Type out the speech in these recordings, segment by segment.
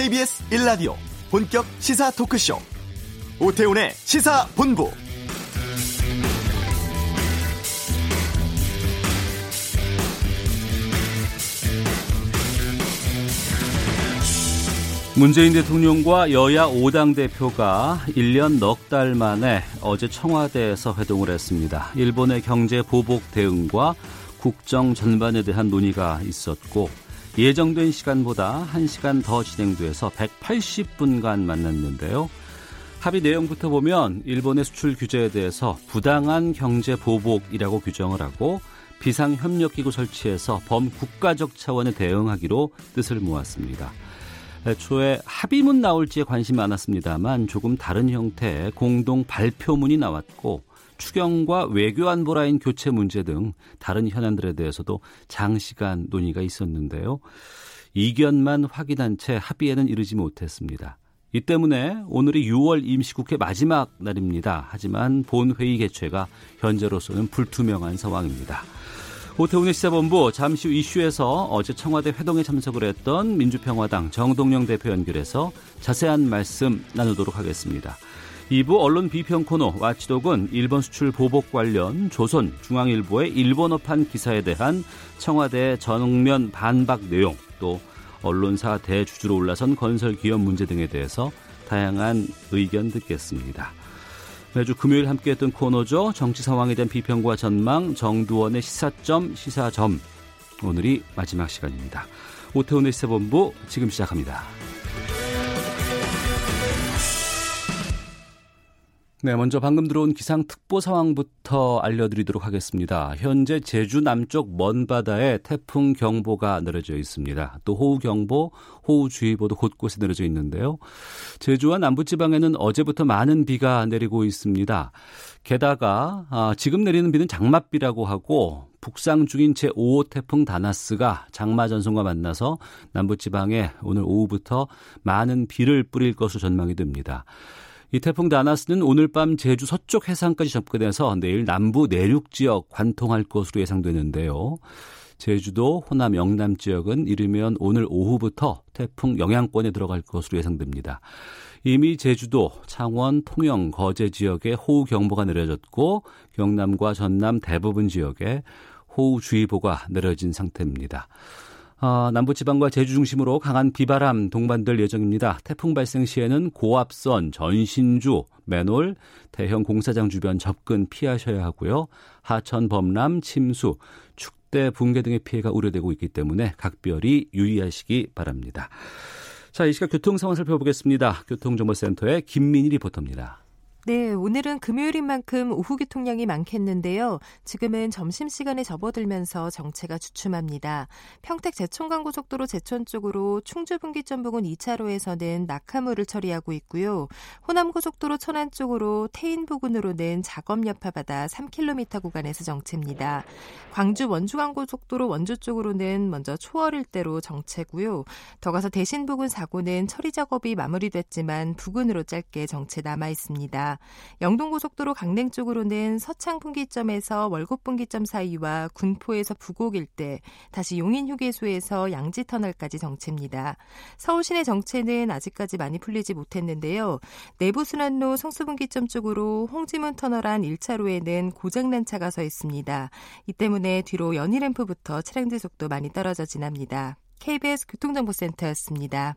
KBS 1라디오 본격 시사 토크쇼 오태훈의 시사본부 문재인 대통령과 여야 5당 대표가 1년 넉 달 만에 어제 청와대에서 회동을 했습니다. 일본의 경제 보복 대응과 국정 전반에 대한 논의가 있었고 예정된 시간보다 1시간 더 진행돼서 180분간 만났는데요. 합의 내용부터 보면 일본의 수출 규제에 대해서 부당한 경제 보복이라고 규정을 하고 비상 협력기구 설치해서 범국가적 차원의 대응하기로 뜻을 모았습니다. 애초에 합의문 나올지에 관심이 많았습니다만 조금 다른 형태의 공동 발표문이 나왔고 추경과 외교안보 라인 교체 문제 등 다른 현안들에 대해서도 장시간 논의가 있었는데요. 이견만 확인한 채 합의에는 이르지 못했습니다. 이 때문에 오늘이 6월 임시국회 마지막 날입니다. 하지만 본회의 개최가 현재로서는 불투명한 상황입니다. 오태훈의 시사본부 잠시 후 이슈에서 어제 청와대 회동에 참석을 했던 민주평화당 정동영 대표 연결해서 자세한 말씀 나누도록 하겠습니다. 2부 언론 비평 코너 와치독은 일본 수출 보복 관련 조선 중앙일보의 일본어판 기사에 대한 청와대 전면 반박 내용 또 언론사 대주주로 올라선 건설 기업 문제 등에 대해서 다양한 의견 듣겠습니다. 매주 금요일 함께했던 코너죠. 정치 상황에 대한 비평과 전망 정두원의 시사점 시사점 오늘이 마지막 시간입니다. 오태훈의 시사본부 지금 시작합니다. 네, 먼저 방금 들어온 기상특보 상황부터 알려드리도록 하겠습니다. 현재 제주 남쪽 먼 바다에 태풍 경보가 내려져 있습니다. 또 호우경보, 호우주의보도 곳곳에 내려져 있는데요. 제주와 남부지방에는 어제부터 많은 비가 내리고 있습니다. 게다가 아, 지금 내리는 비는 장맛비라고 하고 북상 중인 제5호 태풍 다나스가 장마 전선과 만나서 남부지방에 오늘 오후부터 많은 비를 뿌릴 것으로 전망이 됩니다. 이 태풍 다나스는 오늘 밤 제주 서쪽 해상까지 접근해서 내일 남부 내륙 지역 관통할 것으로 예상되는데요. 제주도, 호남, 영남 지역은 이르면 오늘 오후부터 태풍 영향권에 들어갈 것으로 예상됩니다. 이미 제주도, 창원, 통영, 거제 지역에 호우 경보가 내려졌고 경남과 전남 대부분 지역에 호우주의보가 내려진 상태입니다. 어, 남부지방과 제주 중심으로 강한 비바람 동반될 예정입니다. 태풍 발생 시에는 고압선, 전신주, 맨홀, 대형 공사장 주변 접근 피하셔야 하고요. 하천 범람, 침수, 축대 붕괴 등의 피해가 우려되고 있기 때문에 각별히 유의하시기 바랍니다. 자, 이 시각 교통 상황 살펴보겠습니다. 교통정보센터의 김민희 리포터입니다. 네, 오늘은 금요일인 만큼 오후 교통량이 많겠는데요. 지금은 점심시간에 접어들면서 정체가 주춤합니다. 평택 제천간고속도로 제천 쪽으로 충주분기점 부근 2차로에서는 낙하물을 처리하고 있고요. 호남고속도로 천안 쪽으로 태인 부근으로는 작업 여파받아 3km 구간에서 정체입니다. 광주 원주간고속도로 원주 쪽으로는 먼저 초월 일대로 정체고요. 더 가서 대신 부근 사고는 처리 작업이 마무리됐지만 부근으로 짧게 정체 남아 있습니다. 영동고속도로 강릉 쪽으로는 서창 분기점에서 월곡 분기점 사이와 군포에서 부곡 일대, 다시 용인 휴게소에서 양지 터널까지 정체입니다. 서울 시내 정체는 아직까지 많이 풀리지 못했는데요. 내부 순환로 성수분기점 쪽으로 홍지문 터널 안 1차로에는 고장난 차가 서 있습니다. 이 때문에 뒤로 연희램프부터 차량들 속도 많이 떨어져 지납니다. KBS 교통정보센터였습니다.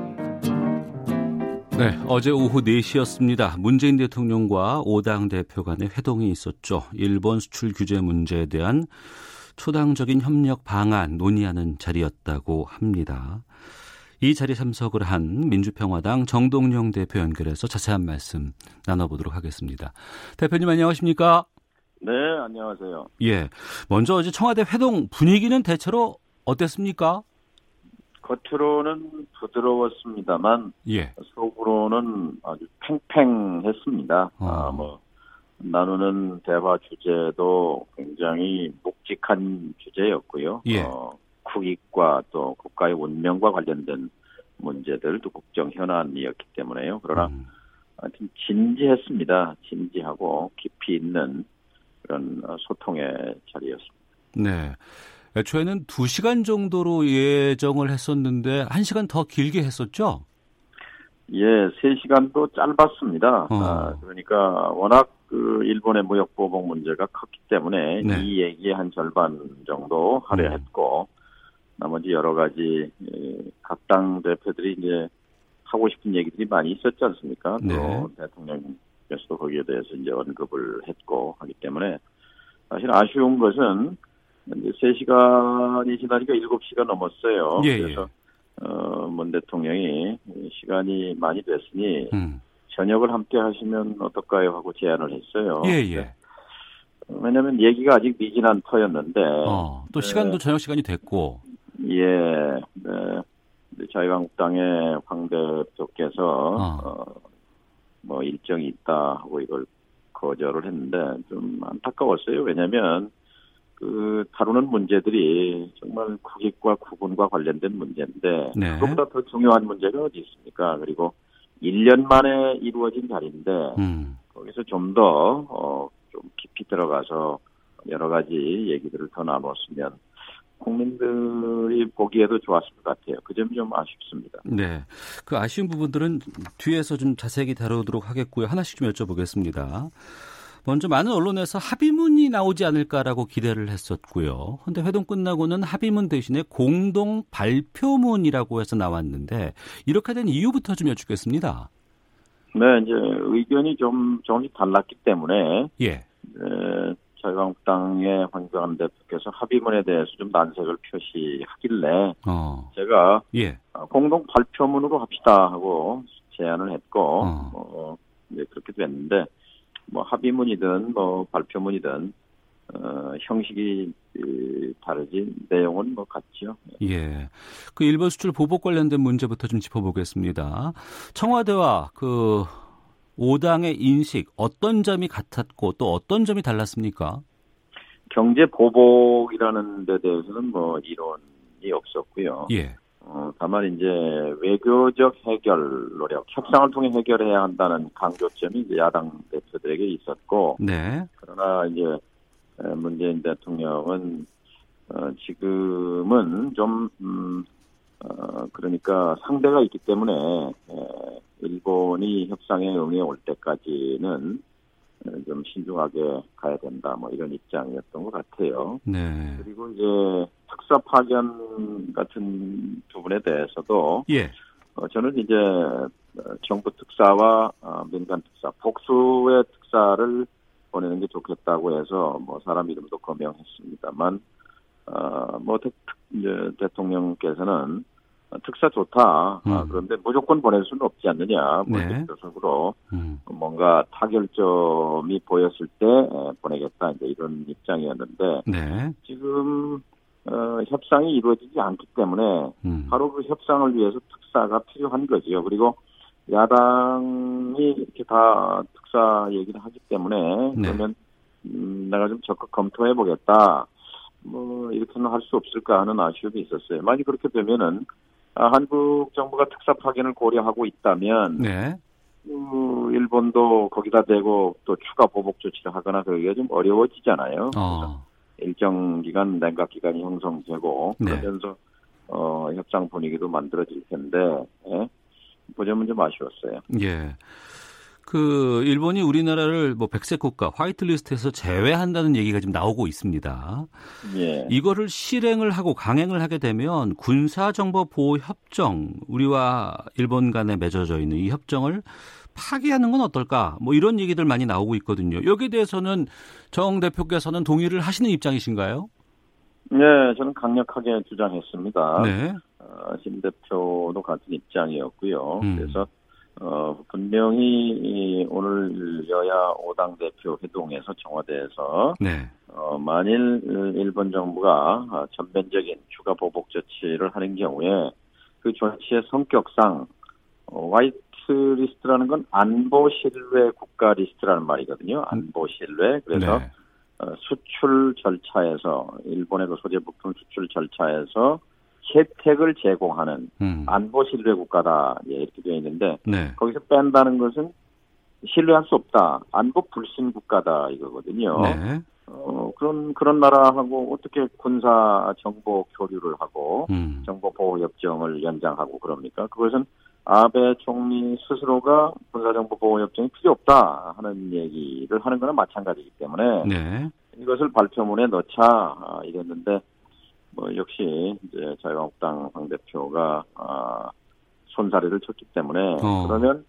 네, 어제 오후 4시였습니다. 문재인 대통령과 5당 대표 간의 회동이 있었죠. 일본 수출 규제 문제에 대한 초당적인 협력 방안 논의하는 자리였다고 합니다. 이 자리에 참석을 한 민주평화당 정동영 대표 연결해서 자세한 말씀 나눠보도록 하겠습니다. 대표님 안녕하십니까? 네, 안녕하세요. 예. 먼저 어제 청와대 회동 분위기는 대체로 어땠습니까? 겉으로는 부드러웠습니다만 예. 속으로는 아주 팽팽했습니다. 어. 아, 뭐 나누는 대화 주제도 굉장히 묵직한 주제였고요. 예. 어, 국익과 또 국가의 운명과 관련된 문제들 또 국정 현안이었기 때문에요. 그러나 음. 하여튼 진지했습니다. 진지하고 깊이 있는 그런 어, 소통의 자리였습니다. 네. 애초에는 2시간 정도로 예정을 했었는데 1시간 더 길게 했었죠? 예, 3시간도 짧았습니다. 어. 아, 그러니까 워낙 그 일본의 무역 보복 문제가 컸기 때문에 네. 이 얘기의 한 절반 정도 하려 음. 했고 나머지 여러 가지 예, 각당 대표들이 이제 하고 싶은 얘기들이 많이 있었지 않습니까? 네. 또 대통령께서도 거기에 대해서 이제 언급을 했고 하기 때문에 사실 아쉬운 것은 이제 3시간이 지나니까 7시가 넘었어요. 예, 예. 그래서 어, 문 대통령이 시간이 많이 됐으니 음. 저녁을 함께 하시면 어떨까요? 하고 제안을 했어요. 예, 예. 왜냐하면 얘기가 아직 미진한 터였는데 어, 또 네. 시간도 저녁 시간이 됐고. 예, 네. 자유한국당의 황 대표께서 어. 어, 뭐 일정이 있다 하고 이걸 거절을 했는데 좀 안타까웠어요. 왜냐하면 그 다루는 문제들이 정말 국익과 구분과 관련된 문제인데 네. 그것보다 더 중요한 문제가 어디 있습니까? 그리고 1년 만에 이루어진 자리인데 음. 거기서 좀 더, 어, 좀 깊이 들어가서 여러 가지 얘기들을 더 나눴으면 국민들이 보기에도 좋았을 것 같아요. 그 점이 좀 아쉽습니다. 네. 그 아쉬운 부분들은 뒤에서 좀 자세히 다루도록 하겠고요. 하나씩 좀 여쭤보겠습니다. 먼저 많은 언론에서 합의문이 나오지 않을까라고 기대를 했었고요. 근데 회동 끝나고는 합의문 대신에 공동 발표문이라고 해서 나왔는데 이렇게 된 이유부터 좀 여쭙겠습니다. 네, 이제 의견이 좀 조금씩 달랐기 때문에 예. 에, 자유한국당의 황교안 대표께서 합의문에 대해서 좀 난색을 표시하길래 어. 제가 예. 어, 공동 발표문으로 합시다 하고 제안을 했고 어. 어, 이제 그렇게 됐는데 뭐 합의문이든 뭐 발표문이든 어, 형식이 그, 다르지 내용은 뭐 같죠. 예. 그 일본 수출 보복 관련된 문제부터 좀 짚어보겠습니다. 청와대와 그 5당의 인식 어떤 점이 같았고 또 어떤 점이 달랐습니까? 경제 보복이라는 데 대해서는 뭐 이론이 없었고요. 예. 어, 다만 이제 외교적 해결 노력, 협상을 통해 해결해야 한다는 강조점이 이제 야당 대표들에게 있었고, 네. 그러나 이제 에, 문재인 대통령은 어, 지금은 좀 음, 어, 그러니까 상대가 있기 때문에 에, 일본이 협상에 응해 올 때까지는 에, 좀 신중하게 가야 된다 뭐 이런 입장이었던 것 같아요. 네. 그리고 이제 특사 파견 같은 부분에 대해서도 예. 어, 저는 이제 어, 정부 특사와 어, 민간 특사 복수의 특사를 보내는 게 좋겠다고 해서 뭐 사람 이름도 거명했습니다만 어뭐 대통령께서는 어, 특사 좋다 아, 음. 그런데 무조건 보낼 수는 없지 않느냐 뭐 네. 음. 뭔가 타결점이 보였을 때 에, 보내겠다 이제 이런 입장이었는데 네. 지금 어, 협상이 이루어지지 않기 때문에 음. 바로 그 협상을 위해서 특사가 필요한 거지요. 그리고 야당이 이렇게 다 특사 얘기를 하기 때문에 네. 그러면 음, 내가 좀 적극 검토해 보겠다. 뭐 이렇게는 할 수 없을까 하는 아쉬움이 있었어요. 만약 그렇게 되면은 아, 한국 정부가 특사 파견을 고려하고 있다면 네. 그 일본도 거기다 대고 또 추가 보복 조치를 하거나 그러기가 좀 어려워지잖아요. 어. 일정 기간 냉각 기간이 형성되고 네. 그러면서 어, 협상 분위기도 만들어질 텐데 예? 그 점은 좀 아쉬웠어요. 예. 그 일본이 우리나라를 뭐 백색 국가 화이트리스트에서 제외한다는 얘기가 지금 나오고 있습니다. 예. 이거를 실행을 하고 강행을 하게 되면 군사 정보 보호 협정 우리와 일본 간에 맺어져 있는 이 협정을 파기하는 건 어떨까? 뭐 이런 얘기들 많이 나오고 있거든요. 여기에 대해서는 정 대표께서는 동의를 하시는 입장이신가요? 네, 저는 강력하게 주장했습니다. 네. 어, 심 대표도 같은 입장이었고요. 음. 그래서 어, 분명히 이 오늘 여야 5당 대표 회동에서 청와대에서 네. 어, 만일 일본 정부가 어, 전면적인 추가 보복 조치를 하는 경우에 그 조치의 성격상 어, 화이트 리스트라는 건 안보 신뢰 국가 리스트라는 말이거든요. 안보 신뢰. 그래서 네. 어, 수출 절차에서 일본의 그 소재 부품 수출 절차에서 혜택을 제공하는 음. 안보 신뢰 국가다 예, 이렇게 되어 있는데 네. 거기서 뺀다는 것은 신뢰할 수 없다. 안보 불신 국가다 이거거든요. 네. 어, 그런 그런 나라하고 어떻게 군사 정보 교류를 하고 음. 정보 보호 협정을 연장하고 그럽니까? 그것은 아베 총리 스스로가 군사 정보 보호 협정이 필요 없다 하는 얘기를 하는 거나 마찬가지이기 때문에 네. 이것을 발표문에 넣자 아, 이랬는데 뭐 역시 이제 자유한국당 당 대표가 아, 손사래를 쳤기 때문에 어. 그러면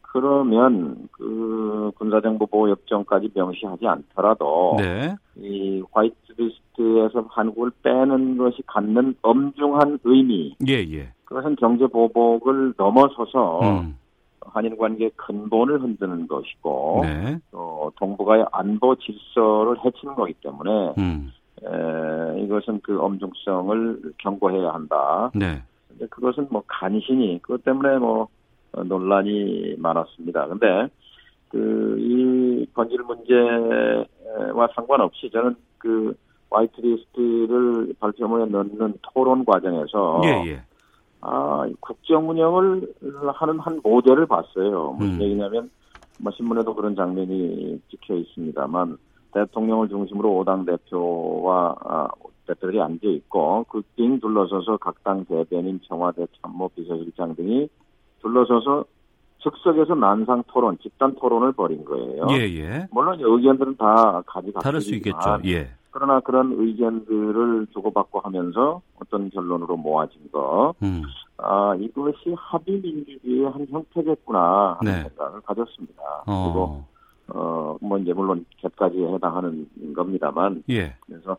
그러면 그 군사정보 보호 협정까지 명시하지 않더라도 네. 이 화이트리스트에서 한국을 빼는 것이 갖는 엄중한 의미 예, 예. 그것은 경제 보복을 넘어서서 음. 한일 관계 근본을 흔드는 것이고 네. 또 동북아의 안보 질서를 해치는 거기 때문에 음. 에, 이것은 그 엄중성을 경고해야 한다. 네. 근데 그것은 뭐 간신히 그것 때문에 뭐 어, 논란이 많았습니다. 근데 그 이 번질 문제와 상관없이 저는 그 화이트리스트를 발표문에 넣는 토론 과정에서 예, 예. 아, 국정 운영을 하는 한 모델을 봤어요. 무슨 음. 얘기냐면, 뭐, 신문에도 그런 장면이 찍혀 있습니다.만, 대통령을 중심으로 오당 대표와, 아, 대표들이 앉아 있고, 그빙 둘러서서 각 당 대변인, 청와대 참모 비서실장 등이 둘러서서 즉석에서 난상 토론, 집단 토론을 벌인 거예요. 예, 예. 물론 의견들은 다 가지 다를 수 있겠죠. 예. 그러나 그런 의견들을 주고받고 하면서 어떤 결론으로 모아진 거, 음. 아, 이것이 합의 민주주의의 한 형태겠구나 하는 네. 생각을 가졌습니다. 그리고, 어. 어, 뭐 이제 물론 객까지에 해당하는 겁니다만, 예. 그래서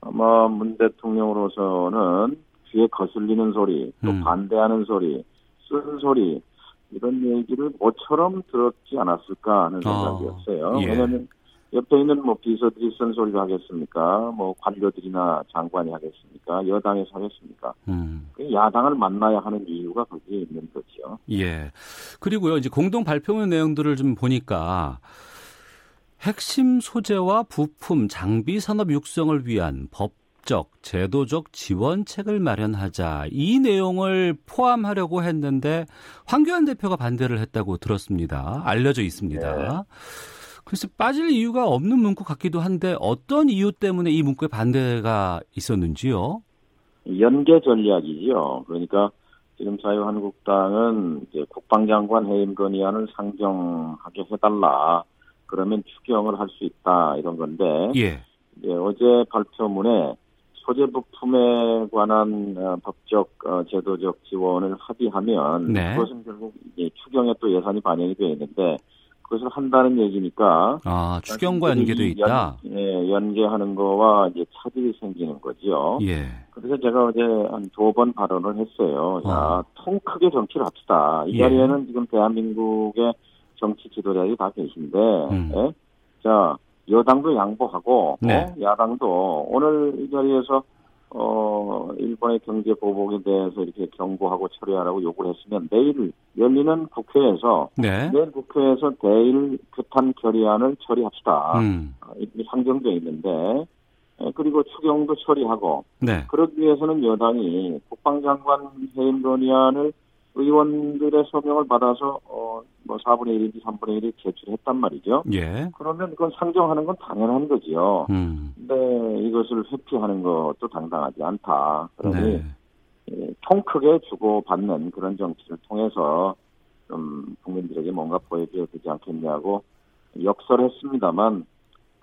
아마 문 대통령으로서는 귀에 거슬리는 소리, 또 음. 반대하는 소리, 쓴 소리, 이런 얘기를 모처럼 들었지 않았을까 하는 아, 생각이었어요. 예. 왜냐하면 옆에 있는 뭐 비서들이 쓴 소리를 하겠습니까? 뭐 관료들이나 장관이 하겠습니까? 여당에서 하겠습니까? 음. 그 야당을 만나야 하는 이유가 거기에 있는 거죠. 예. 그리고요, 이제 공동 발표문 내용들을 좀 보니까 핵심 소재와 부품, 장비 산업 육성을 위한 법적, 제도적 지원책을 마련하자 이 내용을 포함하려고 했는데 황교안 대표가 반대를 했다고 들었습니다. 알려져 있습니다. 네. 글쎄 빠질 이유가 없는 문구 같기도 한데 어떤 이유 때문에 이 문구에 반대가 있었는지요? 연계 전략이지요. 그러니까 지금 자유한국당은 이제 국방장관 해임 건의안을 상정하게 해달라. 그러면 추경을 할 수 있다 이런 건데 예. 예, 어제 발표문에 소재 부품에 관한 어, 법적 어, 제도적 지원을 합의하면 네. 그것은 결국 이제 추경에 또 예산이 반영이 되어 있는데 그것을 한다는 얘기니까 아, 추경과 연계돼 이 있다. 연, 예, 연계하는 거와 이제 차질이 생기는 거지요. 예. 그래서 제가 어제 한 두 번 발언을 했어요. 자, 어. 통 크게 정치를 합시다. 이 예. 자리에는 지금 대한민국의 정치 지도자들이 다 계신데, 음. 예? 자, 여당도 양보하고, 네. 어? 야당도 오늘 이 자리에서, 어, 일본의 경제 보복에 대해서 이렇게 경고하고 처리하라고 요구를 했으면 내일 열리는 국회에서, 네. 내일 국회에서 대일 규탄 결의안을 처리합시다. 음. 어, 이미 상정되어 있는데, 예, 그리고 추경도 처리하고, 네. 그러기 위해서는 여당이 국방장관 해임 건의안을 의원들의 서명을 받아서 어 뭐 4분의 1인지 3분의 1이 제출했단 말이죠. 예. 그러면 그건 상정하는 건 당연한 거지요. 음. 근데 이것을 회피하는 것도 당당하지 않다. 그러니 네. 예, 통 크게 주고받는 그런 정치를 통해서 좀 국민들에게 뭔가 보여줘야 되지 않겠냐고 역설했습니다만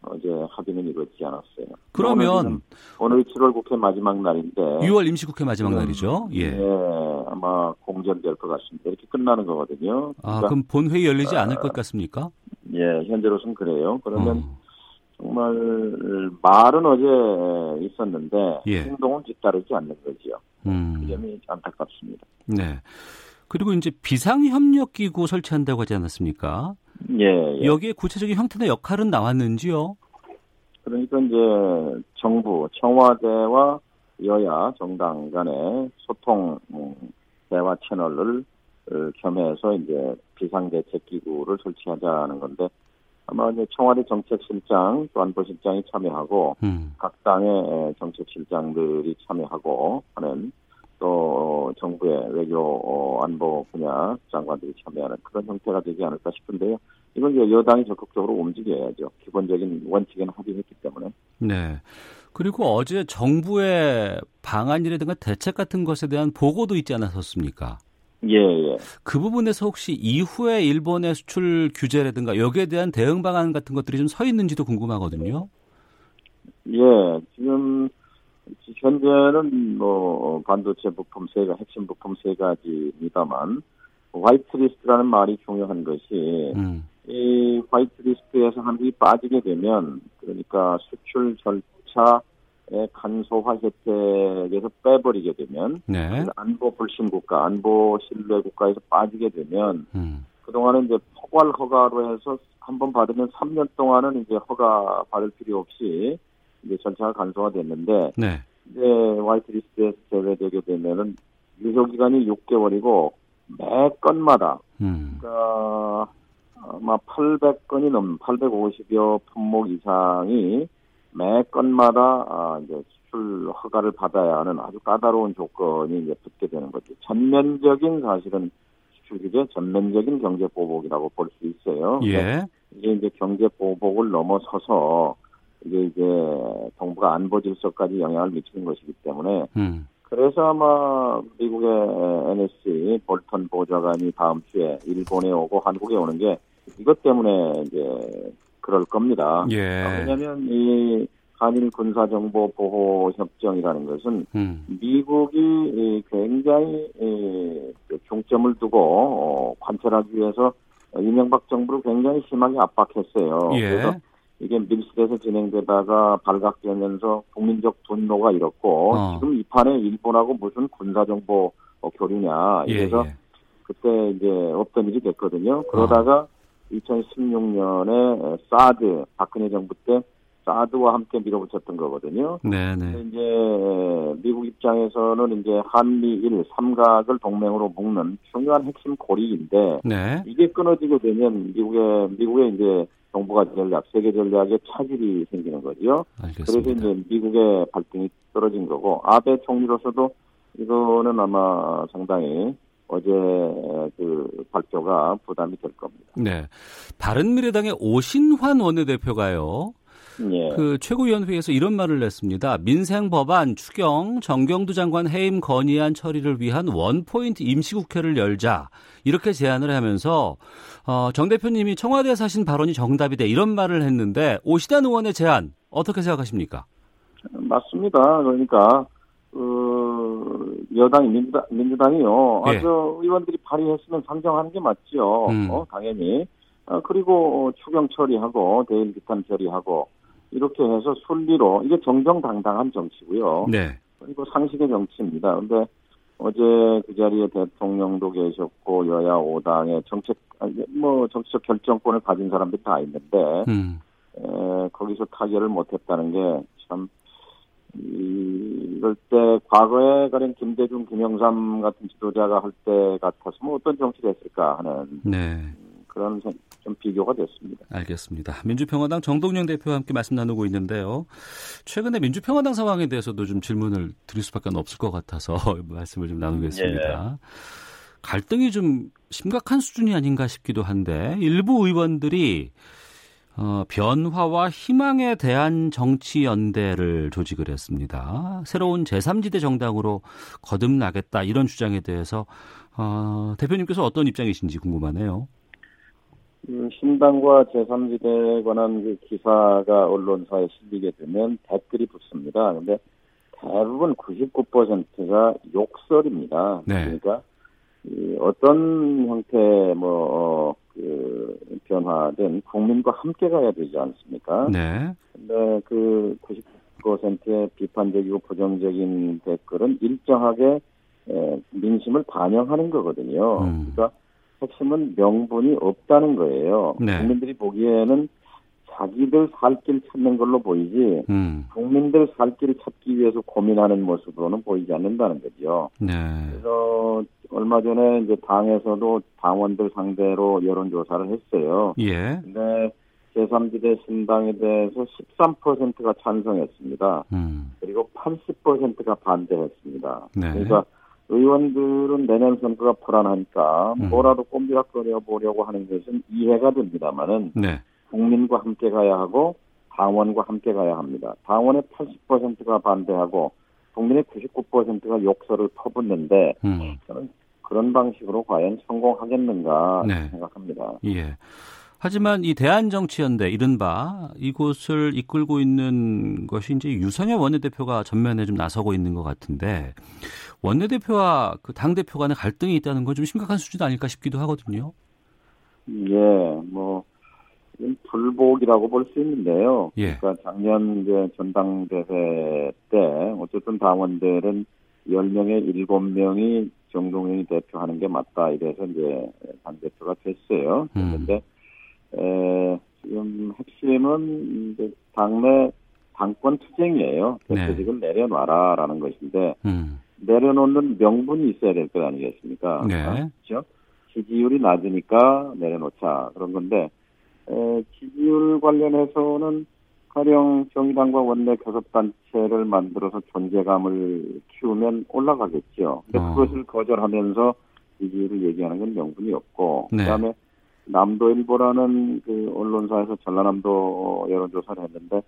어제 합의는 이루어지지 않았어요. 그러면 오늘 7월 국회 마지막 날인데 6월 임시국회 마지막 날이죠. 예. 예, 아마 공전될 것 같습니다. 이렇게 끝나는 거거든요. 아, 그러니까, 그럼 본회의 열리지 않을 것 같습니까? 예, 현재로서는 그래요. 그러면 어. 정말 말은 어제 있었는데 예. 행동은 뒤따르지 않는 거지요. 음. 그 점이 안타깝습니다. 네. 그리고 이제 비상협력기구 설치한다고 하지 않았습니까? 예, 예. 여기에 구체적인 형태나 역할은 나왔는지요? 그러니까 이제 정부, 청와대와 여야 정당 간의 소통 음, 대화 채널을 어, 겸해서 이제 비상대책기구를 설치하자는 건데 아마 이제 청와대 정책실장 또 안보실장이 참여하고 음. 각 당의 정책실장들이 참여하고 하는 또 정부의 외교 어, 안보 분야 장관들이 참여하는 그런 형태가 되지 않을까 싶은데요. 이건 이제 여당이 적극적으로 움직여야죠. 기본적인 원칙에는 합의했기 때문에. 네. 그리고 어제 정부의 방안이라든가 대책 같은 것에 대한 보고도 있지 않았었습니까? 예, 예. 그 부분에서 혹시 이후에 일본의 수출 규제라든가 여기에 대한 대응 방안 같은 것들이 좀 서 있는지도 궁금하거든요. 예, 지금 현재는 뭐 반도체 부품 세가 핵심 부품 세 가지입니다만 화이트리스트라는 말이 중요한 것이 음. 이 화이트리스트에서 한국이 빠지게 되면 그러니까 수출 절차 간소화 혜택에서 빼버리게 되면 네. 안보 불신 국가, 안보 신뢰 국가에서 빠지게 되면 음. 그동안은 이제 포괄 허가로 해서 한 번 받으면 3년 동안은 이제 허가 받을 필요 없이 이제 절차가 간소화됐는데 네. 이제 화이트리스트에서 제외되게 되면은 유효 기간이 6개월이고 매 건마다 음. 그러니까 아마 800건이 넘 850여 품목 이상이 매 건마다 아, 이제 수출 허가를 받아야 하는 아주 까다로운 조건이 이제 붙게 되는 거죠. 전면적인 사실은 수출 규제, 전면적인 경제 보복이라고 볼 수 있어요. 예. 이게 이제 경제 보복을 넘어서서 이게 이제 정부가 안보 질서까지 영향을 미치는 것이기 때문에 음. 그래서 아마 미국의 NSC 볼턴 보좌관이 다음 주에 일본에 오고 한국에 오는 게 이것 때문에 이제 그럴 겁니다. 예. 왜냐하면 이 한일 군사 정보 보호 협정이라는 것은 음. 미국이 굉장히 중점을 두고 어, 관철하기 위해서 이명박 정부를 굉장히 심하게 압박했어요. 예. 그래서 이게 밀실에서 진행되다가 발각되면서 국민적 분노가 일었고 어. 지금 이 판에 일본하고 무슨 군사 정보 교류냐 이래서 예, 예. 그때 이제 없던 일이 됐거든요. 그러다가 어. 2016년에 사드 박근혜 정부 때 사드와 함께 밀어붙였던 거거든요. 네, 네. 이제 미국 입장에서는 이제 한미일 삼각을 동맹으로 묶는 중요한 핵심 고리인데 네. 이게 끊어지게 되면 미국의 미국의 이제 정부가 전략, 세계 전략에 차질이 생기는 거죠. 알겠습니다. 그래서 이제 미국의 발등이 떨어진 거고 아베 총리로서도 이거는 아마 상당히 어제 그 발표가 부담이 될 겁니다. 네. 바른미래당의 오신환 원내대표가요. 예. 그 최고위원회에서 이런 말을 냈습니다. 민생 법안 추경 정경두 장관 해임 건의안 처리를 위한 원 포인트 임시국회를 열자 이렇게 제안을 하면서 어, 정 대표님이 청와대에 사신 발언이 정답이다 이런 말을 했는데 오시단 의원의 제안 어떻게 생각하십니까? 맞습니다. 그러니까 그 여당이 민주당, 민주당이요. 예. 아주 의원들이 발의했으면 상정하는 게 맞죠. 음. 어, 당연히. 어, 그리고 추경 처리하고 대일 기탄 처리하고 이렇게 해서 순리로 이게 정정당당한 정치고요. 네. 그리고 상식의 정치입니다. 근데 어제 그 자리에 대통령도 계셨고 여야 5당의 정책 뭐 정치적 결정권을 가진 사람들이 다 있는데 음. 에, 거기서 타결을 못했다는 게참 이럴 때 과거에 가령 김대중, 김영삼 같은 지도자가 할 때 같았으면 어떤 정치를 했을까 하는 네. 그런 좀 비교가 됐습니다. 알겠습니다. 민주평화당 정동영 대표와 함께 말씀 나누고 있는데요. 최근에 민주평화당 상황에 대해서도 좀 질문을 드릴 수밖에 없을 것 같아서 말씀을 좀 나누겠습니다. 예. 갈등이 좀 심각한 수준이 아닌가 싶기도 한데 일부 의원들이 어, 변화와 희망에 대한 정치 연대를 조직을 했습니다. 새로운 제3지대 정당으로 거듭나겠다 이런 주장에 대해서 어, 대표님께서 어떤 입장이신지 궁금하네요. 그 신당과 제3지대에 관한 그 기사가 언론사에 실리게 되면 댓글이 붙습니다. 근데 대부분 99%가 욕설입니다. 네. 그러니까 어떤 형태 뭐 어, 그 변화된 국민과 함께 가야 되지 않습니까? 네. 근데 그 90%의 비판적이고 부정적인 댓글은 일정하게 에, 민심을 반영하는 거거든요. 음. 그러니까 핵심은 명분이 없다는 거예요. 네. 국민들이 보기에는 자기들 살 길 찾는 걸로 보이지 음. 국민들 살 길을 찾기 위해서 고민하는 모습으로는 보이지 않는다는 거죠. 네. 그래서 얼마 전에 이제 당에서도 당원들 상대로 여론조사를 했어요. 예. 근데 제3지대 신당에 대해서 13%가 찬성했습니다. 음. 그리고 80%가 반대했습니다. 네. 그러니까 의원들은 내년 선거가 불안하니까 음. 뭐라도 꼼지락거려 보려고 하는 것은 이해가 됩니다만은 네. 국민과 함께 가야 하고 당원과 함께 가야 합니다. 당원의 80%가 반대하고 국민의 99%가 욕설을 퍼붓는데 음. 저는 그런 방식으로 과연 성공하겠는가 네. 생각합니다. 예. 하지만 이 대한정치연대 이른바 이곳을 이끌고 있는 것이 이제 유선엽 원내대표가 전면에 좀 나서고 있는 것 같은데 원내대표와 그 당대표 간의 갈등이 있다는 건 좀 심각한 수준 아닐까 싶기도 하거든요. 예, 뭐 불복이라고 볼 수 있는데요. 예. 그러니까 작년 이제 전당대회 때 어쨌든 당원들은 10명에 7명이 정동영이 대표하는 게 맞다 이래서 이제 당대표가 됐어요. 그런데 음. 에, 지금 핵심은 이제 당내 당권 투쟁이에요. 대표직을 네. 내려놔라라는 것인데 음. 내려놓는 명분이 있어야 될 것 아니겠습니까? 네. 그렇죠? 지지율이 낮으니까 내려놓자 그런 건데 에, 지지율 관련해서는 가령 정의당과 원내 교섭단체를 만들어서 존재감을 키우면 올라가겠죠. 근데 어. 그것을 거절하면서 지지율을 얘기하는 건 명분이 없고 네. 그다음에 남도일보라는 그 언론사에서 전라남도 여론조사를 했는데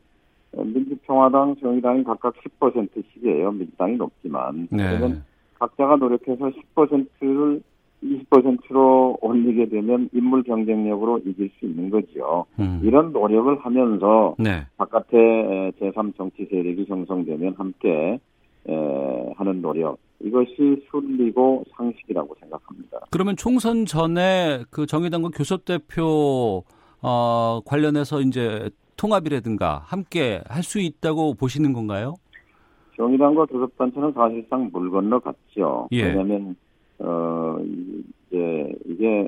민주평화당, 정의당이 각각 10%씩이에요. 민주당이 높지만. 네. 그러면 각자가 노력해서 10%를 20%로 올리게 되면 인물 경쟁력으로 이길 수 있는 거죠. 음. 이런 노력을 하면서 네. 바깥에 제3 정치 세력이 형성되면 함께 하는 노력 이것이 순리고 상식이라고 생각합니다. 그러면 총선 전에 그 정의당과 교섭 대표 어, 관련해서 이제 통합이라든가 함께 할 수 있다고 보시는 건가요? 정의당과 교섭단체는 사실상 물 건너 갔죠. 예. 왜냐하면 어 이제 이게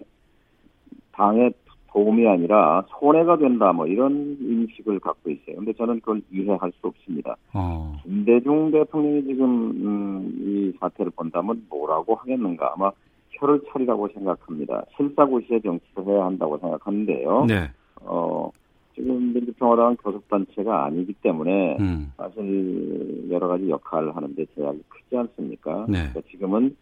당의 도움이 아니라 손해가 된다 뭐 이런 인식을 갖고 있어요. 근데 저는 그걸 이해할 수 없습니다. 어. 김대중 대통령이 지금 음, 이 사태를 본다면 뭐라고 하겠는가 아마 혀를 차리라고 생각합니다. 실사고시의 정치를 해야 한다고 생각하는데요. 네. 어 지금 민주평화당은 교섭단체가 아니기 때문에 음. 사실 여러 가지 역할을 하는데 제약이 크지 않습니까? 네. 그러니까 지금은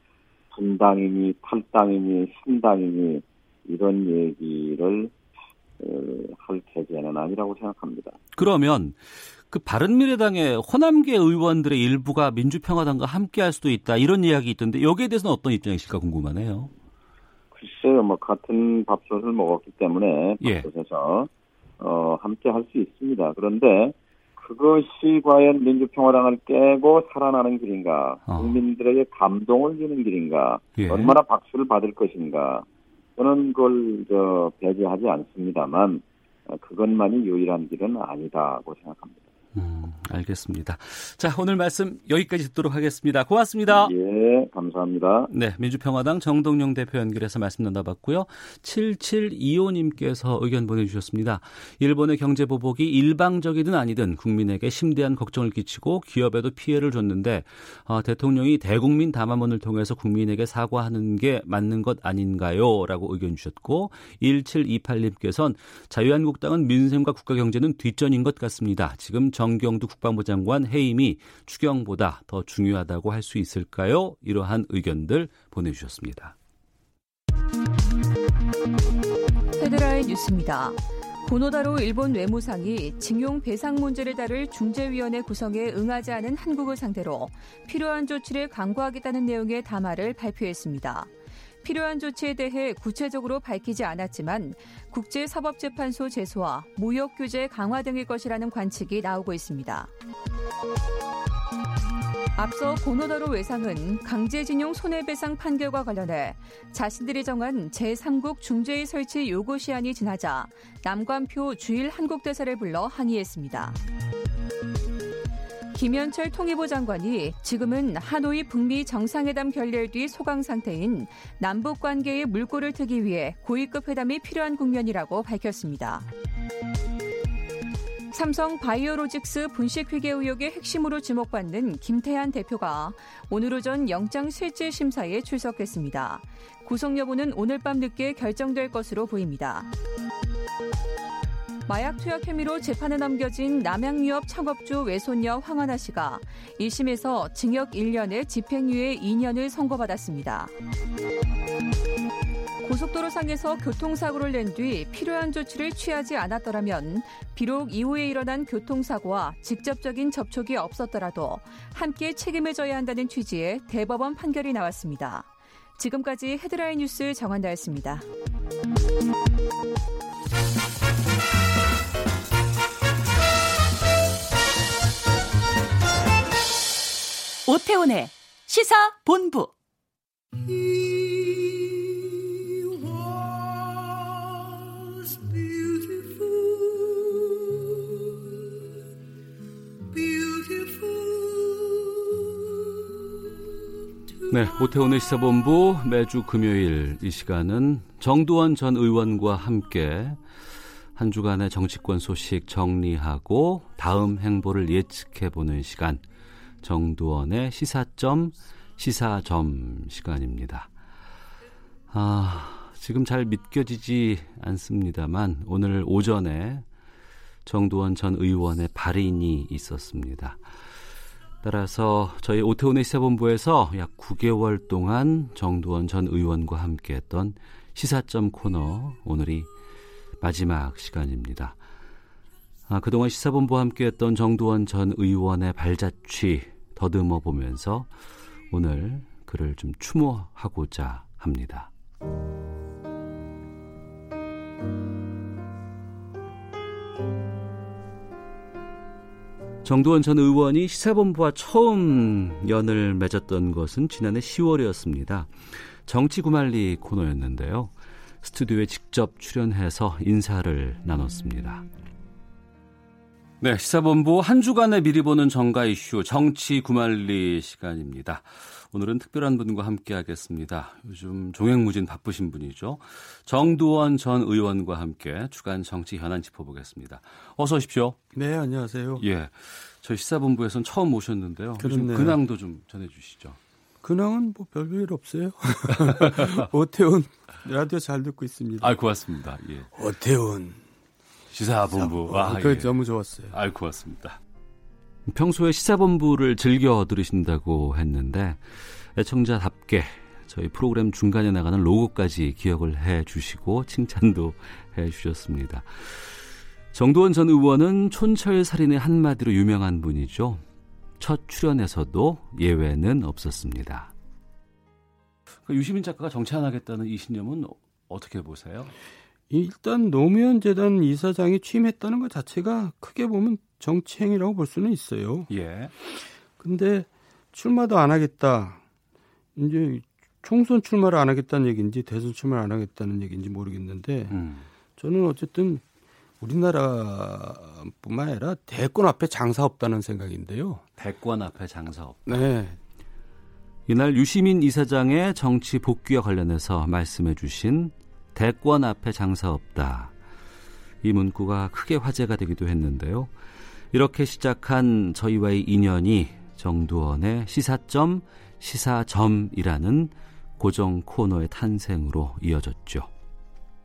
분당이니 탈당이니 신당이니 이런 얘기를 어, 할 계제는 아니라고 생각합니다. 그러면 그 바른미래당의 호남계 의원들의 일부가 민주평화당과 함께할 수도 있다 이런 이야기 있던데 여기에 대해서는 어떤 입장이실까 궁금하네요. 글쎄요, 뭐 같은 밥솥을 먹었기 때문에 예. 밥솥에서 예. 어, 함께 할 수 있습니다. 그런데 그것이 과연 민주평화당을 깨고 살아나는 길인가, 어. 국민들에게 감동을 주는 길인가, 예. 얼마나 박수를 받을 것인가, 저는 그걸 저 배제하지 않습니다만 그것만이 유일한 길은 아니다고 생각합니다. 음, 알겠습니다. 자, 오늘 말씀 여기까지 듣도록 하겠습니다. 고맙습니다. 예, 감사합니다. 네, 민주평화당 정동영 대표 연결해서 말씀 나눠봤고요. 7725님께서 의견 보내주셨습니다. 일본의 경제 보복이 일방적이든 아니든 국민에게 심대한 걱정을 끼치고 기업에도 피해를 줬는데 어, 대통령이 대국민 담화문을 통해서 국민에게 사과하는 게 맞는 것 아닌가요? 라고 의견 주셨고 1728님께서는 자유한국당은 민생과 국가 경제는 뒷전인 것 같습니다. 지금 정 경두 국방부 장관 해임이 추경보다 더 중요하다고 할 수 있을까요? 이러한 의견들 보내주셨습니다. 헤드라인 뉴스입니다. 고노다로 일본 외무상이 징용 배상 문제를 다룰 중재위원회 구성에 응하지 않은 한국을 상대로 필요한 조치를 강구하겠다는 내용의 담화를 발표했습니다. 필요한 조치에 대해 구체적으로 밝히지 않았지만 국제사법재판소 제소와 무역 규제 강화 등일 것이라는 관측이 나오고 있습니다. 앞서 고노다로 외상은 강제징용 손해배상 판결과 관련해 자신들이 정한 제3국 중재위 설치 요구 시한이 지나자 남관표 주일 한국대사를 불러 항의했습니다. 김현철 통일부 장관이 지금은 하노이 북미 정상회담 결렬 뒤 소강 상태인 남북 관계의 물꼬를 트기 위해 고위급 회담이 필요한 국면이라고 밝혔습니다. 삼성 바이오로직스 분식 회계 의혹의 핵심으로 주목받는 김태한 대표가 오늘 오전 영장 실질 심사에 출석했습니다. 구속 여부는 오늘 밤 늦게 결정될 것으로 보입니다. 마약 투약 혐의로 재판에 넘겨진 남양유업 창업주 외손녀 황하나 씨가 1심에서 징역 1년에 집행유예 2년을 선고받았습니다. 고속도로상에서 교통사고를 낸 뒤 필요한 조치를 취하지 않았더라면 비록 이후에 일어난 교통사고와 직접적인 접촉이 없었더라도 함께 책임을 져야 한다는 취지의 대법원 판결이 나왔습니다. 지금까지 헤드라인 뉴스 정한다였습니다. 오태훈의 시사 본부. 네, 오태훈의 시사본부 매주 금요일 이 시간은 정두원 전 의원과 함께 한 주간의 정치권 소식 정리하고 다음 행보를 예측해 보는 시간 정두원의 시사점 시사점 시간입니다. 아, 지금 잘 믿겨지지 않습니다만 오늘 오전에 정두원 전 의원의 발인이 있었습니다. 따라서 저희 오태훈의 시사본부에서 약 9개월 동안 정두원 전 의원과 함께했던 시사점 코너 오늘이 마지막 시간입니다. 아, 그동안 시사본부와 함께했던 정두원 전 의원의 발자취 더듬어 보면서 오늘 그를 좀 추모하고자 합니다. 정두원 전 의원이 시사본부와 처음 연을 맺었던 것은 지난해 10월이었습니다. 정치구말리 코너였는데요. 스튜디오에 직접 출연해서 인사를 나눴습니다. 네, 시사본부 한 주간의 미리 보는 정가 이슈 정치 구말리 시간입니다. 오늘은 특별한 분과 함께 하겠습니다. 요즘 종횡무진 바쁘신 분이죠. 정두원 전 의원과 함께 주간 정치 현안 짚어보겠습니다. 어서 오십시오. 네, 안녕하세요. 예. 저희 시사본부에서는 처음 모셨는데요. 요즘 근황도 좀 전해주시죠. 근황은 뭐 별별 없어요. 오태훈 라디오 잘 듣고 있습니다. 아, 고맙습니다. 예. 오태훈 시사본부. 아, 그 예. 너무 좋았어요. 아, 고맙습니다. 평소에 시사본부를 즐겨 들으신다고 했는데 애청자답게 저희 프로그램 중간에 나가는 로고까지 기억을 해 주시고 칭찬도 해 주셨습니다. 정도원 전 의원은 촌철 살인의 한마디로 유명한 분이죠. 첫 출연에서도 예외는 없었습니다. 그 유시민 작가가 정치하겠다는 이 신념은 어떻게 보세요? 일단 노무현 재단 이사장이 취임했다는 것 자체가 크게 보면 정치행위라고 볼 수는 있어요. 예. 근데 출마도 안 하겠다. 이제 총선 출마를 안 하겠다는 얘기인지 대선 출마를 안 하겠다는 얘기인지 모르겠는데 음. 저는 어쨌든 우리나라뿐만 아니라 대권 앞에 장사 없다는 생각인데요. 대권 앞에 장사 없다. 네. 이날 유시민 이사장의 정치 복귀와 관련해서 말씀해 주신 대권 앞에 장사 없다. 이 문구가 크게 화제가 되기도 했는데요. 이렇게 시작한 저희와의 인연이 정두원의 시사점, 시사점이라는 고정 코너의 탄생으로 이어졌죠.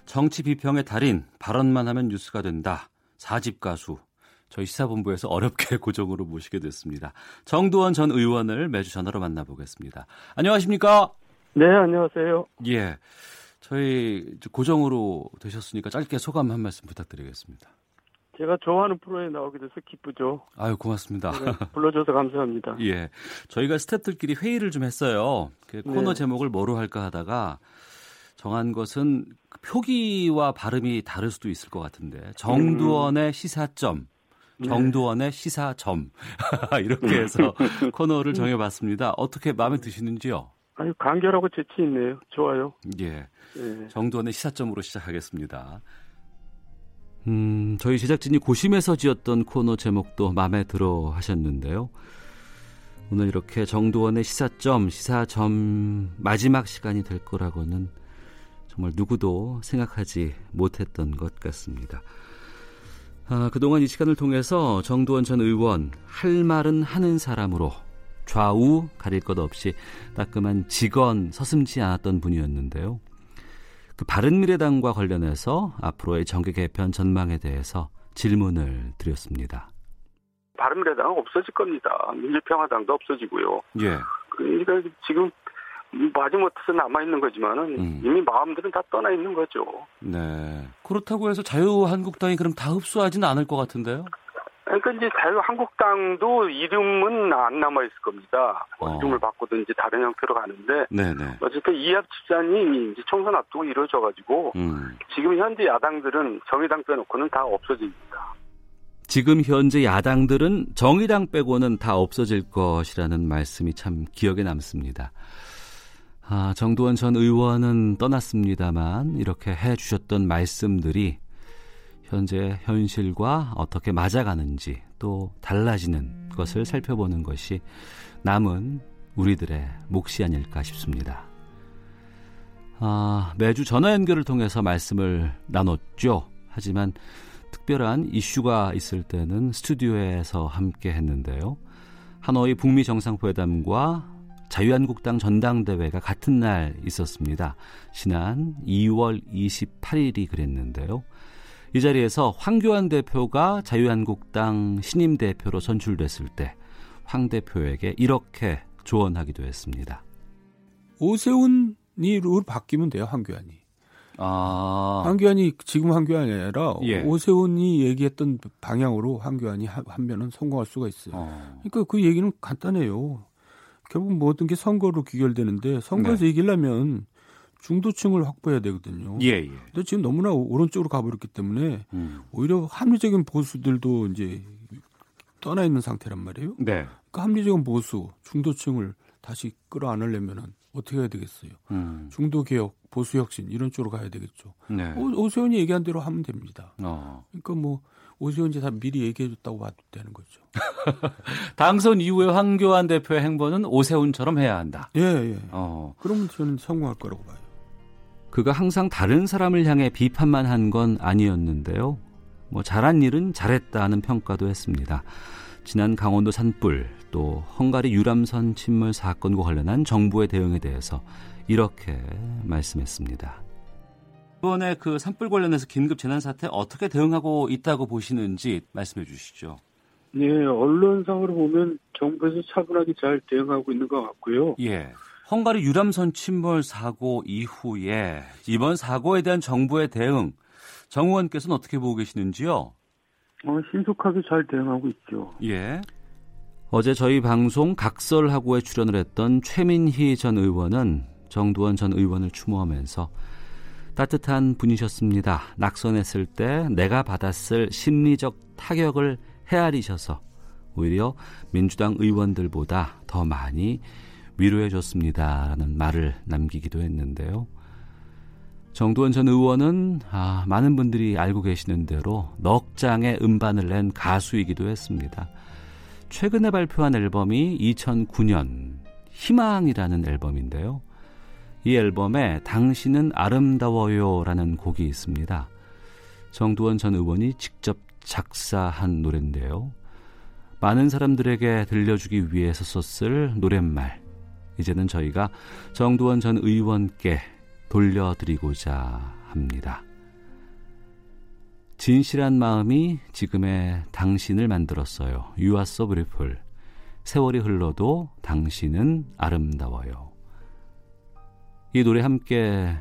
정치 비평의 달인, 발언만 하면 뉴스가 된다. 사집 가수. 저희 시사본부에서 어렵게 고정으로 모시게 됐습니다. 정두원 전 의원을 매주 전화로 만나보겠습니다. 안녕하십니까? 네, 안녕하세요. 예. 저희 고정으로 되셨으니까 짧게 소감 한 말씀 부탁드리겠습니다. 제가 좋아하는 프로에 나오게 돼서 기쁘죠. 아유, 고맙습니다. 네, 불러줘서 감사합니다. 예. 저희가 스태프들끼리 회의를 좀 했어요. 그 코너 네. 제목을 뭐로 할까 하다가 정한 것은 표기와 발음이 다를 수도 있을 것 같은데 정두원의 시사점, 네. 정두원의 시사점 이렇게 해서 코너를 정해봤습니다. 어떻게 마음에 드시는지요? 아유 간결하고 재치 있네요. 좋아요. 예. 예. 정두원의 시사점으로 시작하겠습니다. 음, 저희 제작진이 고심해서 지었던 코너 제목도 마음에 들어 하셨는데요. 오늘 이렇게 정두원의 시사점, 시사점 마지막 시간이 될 거라고는 정말 누구도 생각하지 못했던 것 같습니다. 아, 그동안 이 시간을 통해서 정두원 전 의원 할 말은 하는 사람으로 좌우 가릴 것 없이 따끔한 직원 서슴지 않았던 분이었는데요. 그 바른미래당과 관련해서 앞으로의 정계 개편 전망에 대해서 질문을 드렸습니다. 바른미래당은 없어질 겁니다. 민주평화당도 없어지고요. 예. 그러니까 지금 마지못해서 남아있는 거지만은 음. 이미 마음들은 다 떠나 있는 거죠. 네. 그렇다고 해서 자유한국당이 그럼 다 흡수하지는 않을 것 같은데요? 그러니까 이제 자유한국당도 이름은 안 남아 있을 겁니다. 어. 이름을 바꾸든지 다른 형태로 가는데 네네. 어쨌든 이합 집산이 이제 총선 앞두고 이루어져 가지고 음. 지금 현재 야당들은 정의당 빼놓고는 다 없어집니다. 지금 현재 야당들은 정의당 빼고는 다 없어질 것이라는 말씀이 참 기억에 남습니다. 아, 정두원 전 의원은 떠났습니다만 이렇게 해 주셨던 말씀들이 현재 현실과 어떻게 맞아가는지 또 달라지는 것을 살펴보는 것이 남은 우리들의 몫이 아닐까 싶습니다. 아, 매주 전화 연결을 통해서 말씀을 나눴죠. 하지만 특별한 이슈가 있을 때는 스튜디오에서 함께 했는데요. 하노이 북미 정상회담과 자유한국당 전당대회가 같은 날 있었습니다. 지난 2월 28일이 그랬는데요. 이 자리에서 황교안 대표가 자유한국당 신임 대표로 선출됐을 때 황 대표에게 이렇게 조언하기도 했습니다. 오세훈이 룰 바뀌면 돼요, 황교안이. 아. 황교안이 지금 황교안이 아니라 예. 오세훈이 얘기했던 방향으로 황교안이 하면은 성공할 수가 있어요. 어. 그러니까 그 얘기는 간단해요. 결국 모든 게 선거로 귀결되는데 선거에서 네. 이기려면 중도층을 확보해야 되거든요. 예, 예. 근데 지금 너무나 오른쪽으로 가버렸기 때문에 음. 오히려 합리적인 보수들도 이제 떠나 있는 상태란 말이에요. 네. 그러니까 합리적인 보수, 중도층을 다시 끌어안으려면은 어떻게 해야 되겠어요? 음. 중도 개혁, 보수 혁신 이런 쪽으로 가야 되겠죠. 네. 오, 세훈이 얘기한 대로 하면 됩니다. 어. 그러니까 뭐 오세훈 이 다 미리 얘기해줬다고 봐도 되는 거죠. 당선 이후에 황교안 대표의 행보는 오세훈처럼 해야 한다. 예, 예. 어. 그러면 저는 성공할 거라고 봐요. 그가 항상 다른 사람을 향해 비판만 한 건 아니었는데요. 뭐 잘한 일은 잘했다는 평가도 했습니다. 지난 강원도 산불 또 헝가리 유람선 침몰 사건과 관련한 정부의 대응에 대해서 이렇게 말씀했습니다. 이번에 그 산불 관련해서 긴급 재난 사태 어떻게 대응하고 있다고 보시는지 말씀해 주시죠. 네, 언론상으로 보면 정부에서 차분하게 잘 대응하고 있는 것 같고요. 예. 헝가리 유람선 침몰 사고 이후에 이번 사고에 대한 정부의 대응 정 의원께서는 어떻게 보고 계시는지요? 어, 신속하게 잘 대응하고 있죠. 예. 어제 저희 방송 각설하고에 출연을 했던 최민희 전 의원은 정두원 전 의원을 추모하면서 따뜻한 분이셨습니다. 낙선했을 때 내가 받았을 심리적 타격을 헤아리셔서 오히려 민주당 의원들보다 더 많이 위로해 줬습니다라는 말을 남기기도 했는데요. 정두원 전 의원은 아, 많은 분들이 알고 계시는 대로 넉 장의 음반을 낸 가수이기도 했습니다. 최근에 발표한 앨범이 2009년 희망이라는 앨범인데요. 이 앨범에 당신은 아름다워요라는 곡이 있습니다. 정두원 전 의원이 직접 작사한 노래인데요. 많은 사람들에게 들려주기 위해서 썼을 노랫말. 이제는 저희가 정두원 전 의원께 돌려드리고자 합니다. 진실한 마음이 지금의 당신을 만들었어요. You are so beautiful. 세월이 흘러도 당신은 아름다워요. 이 노래 함께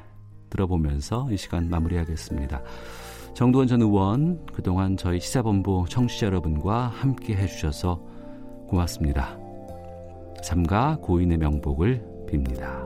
들어보면서 이 시간 마무리하겠습니다. 정두원 전 의원 그동안 저희 시사본부 청취자 여러분과 함께 해주셔서 고맙습니다. 삼가 고인의 명복을 빕니다.